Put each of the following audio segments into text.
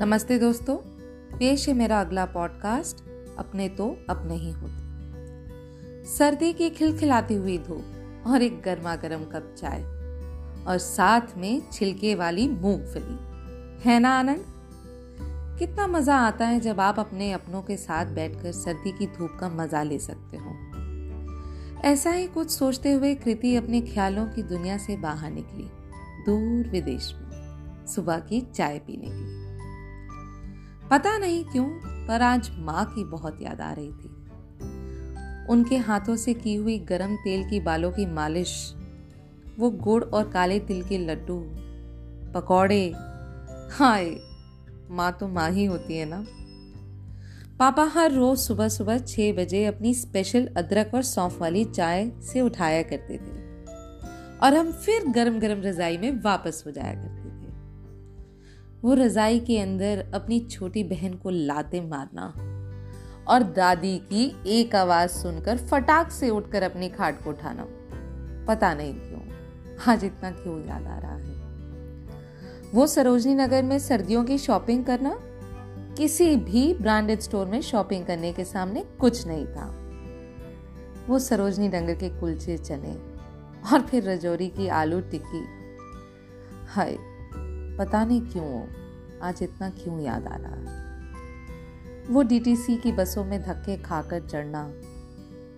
नमस्ते दोस्तों, पेश है मेरा अगला पॉडकास्ट अपने तो अपने ही होते सर्दी की खिलखिलाती हुई धूप और एक गर्मा गर्म कप चाय और साथ में छिलके वाली मूंगफली। है ना आनंद? कितना मज़ा आता है जब आप अपने अपनों के साथ बैठकर सर्दी की धूप का मज़ा ले सकते हो। ऐसा ही कुछ सोचते हुए कृति अपने ख्यालों की दुनिया से बाहर निकली, दूर विदेश में, सुबह की चाय पीने के लिए। पता नहीं क्यों, पर आज माँ की बहुत याद आ रही थी। उनके हाथों से की हुई गरम तेल की बालों की मालिश, वो गुड़ और काले तिल के लड्डू, पकौड़े, हाय, माँ तो माँ ही होती है ना? पापा हर रोज सुबह सुबह छह बजे अपनी स्पेशल अदरक और सौंफ वाली चाय से उठाया करते थे। और हम फिर गरम गरम रजाई में वापस हो जाया करते वो रजाई के अंदर अपनी छोटी बहन को लाते मारना और दादी की एक आवाज़ सुनकर फटाक से उठकर अपनी खाट को उठाना। पता नहीं क्यों, आज इतना क्यों याद आ रहा है? वो सरोजनी नगर में सर्दियों की शॉपिंग करना, किसी भी ब्रांडेड स्टोर में शॉपिंग करने के सामने कुछ नहीं था। वो सरोजनी नगर के कुलचे चने और फिर रजौरी की आलू टिक्की। हाय पता नहीं क्यों, आज इतना क्यों याद आ रहा? है वो डीटीसी की बसों में धक्के खाकर चढ़ना,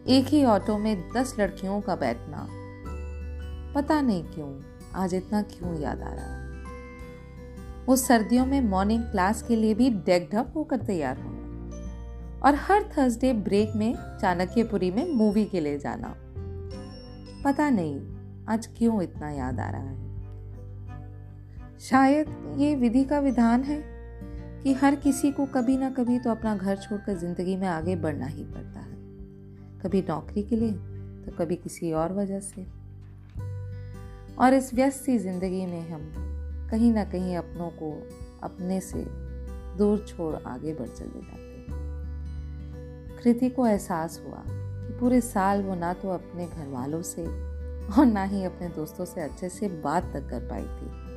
एक ही ऑटो में दस लड़कियों का बैठना। पता नहीं क्यों, आज इतना क्यों याद आ रहा? है वो सर्दियों में मॉर्निंग क्लास के लिए भी डेकडअप होकर तैयार होना, और हर थर्सडे ब्रेक में चाणक्यपुरी में मूवी के लिए जाना। पता नहीं, आज क्यों इतना याद आ रहा है? शायद ये विधि का विधान है कि हर किसी को कभी ना कभी तो अपना घर छोड़कर ज़िंदगी में आगे बढ़ना ही पड़ता है। कभी नौकरी के लिए तो कभी किसी और वजह से। और इस व्यस्त सी ज़िंदगी में हम कहीं ना कहीं अपनों को अपने से दूर छोड़ आगे बढ़ चले जाते हैं। कृति को एहसास हुआ कि पूरे साल वो ना तो अपने घर वालों से और ना ही अपने दोस्तों से अच्छे से बात तक कर पाई थी।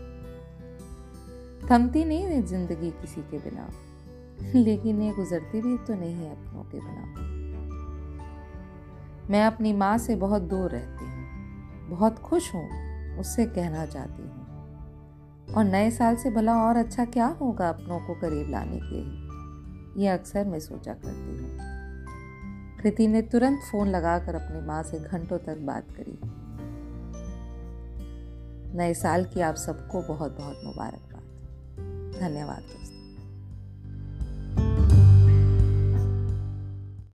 थमती नहीं है ज़िंदगी किसी के बिना। लेकिन ये गुजरती भी तो नहीं है अपनों के बिना। मैं अपनी माँ से बहुत दूर रहती हूँ। बहुत खुश हूँ, उससे कहना चाहती हूँ। और नए साल से भला और अच्छा क्या होगा अपनों को करीब लाने के लिए? ये अक्सर मैं सोचा करती हूँ। कृति ने तुरंत फ़ोन लगाकर अपनी माँ से घंटों तक बात करी। नए साल की आप सबको बहुत बहुत मुबारकबाद धन्यवाद दोस्तों।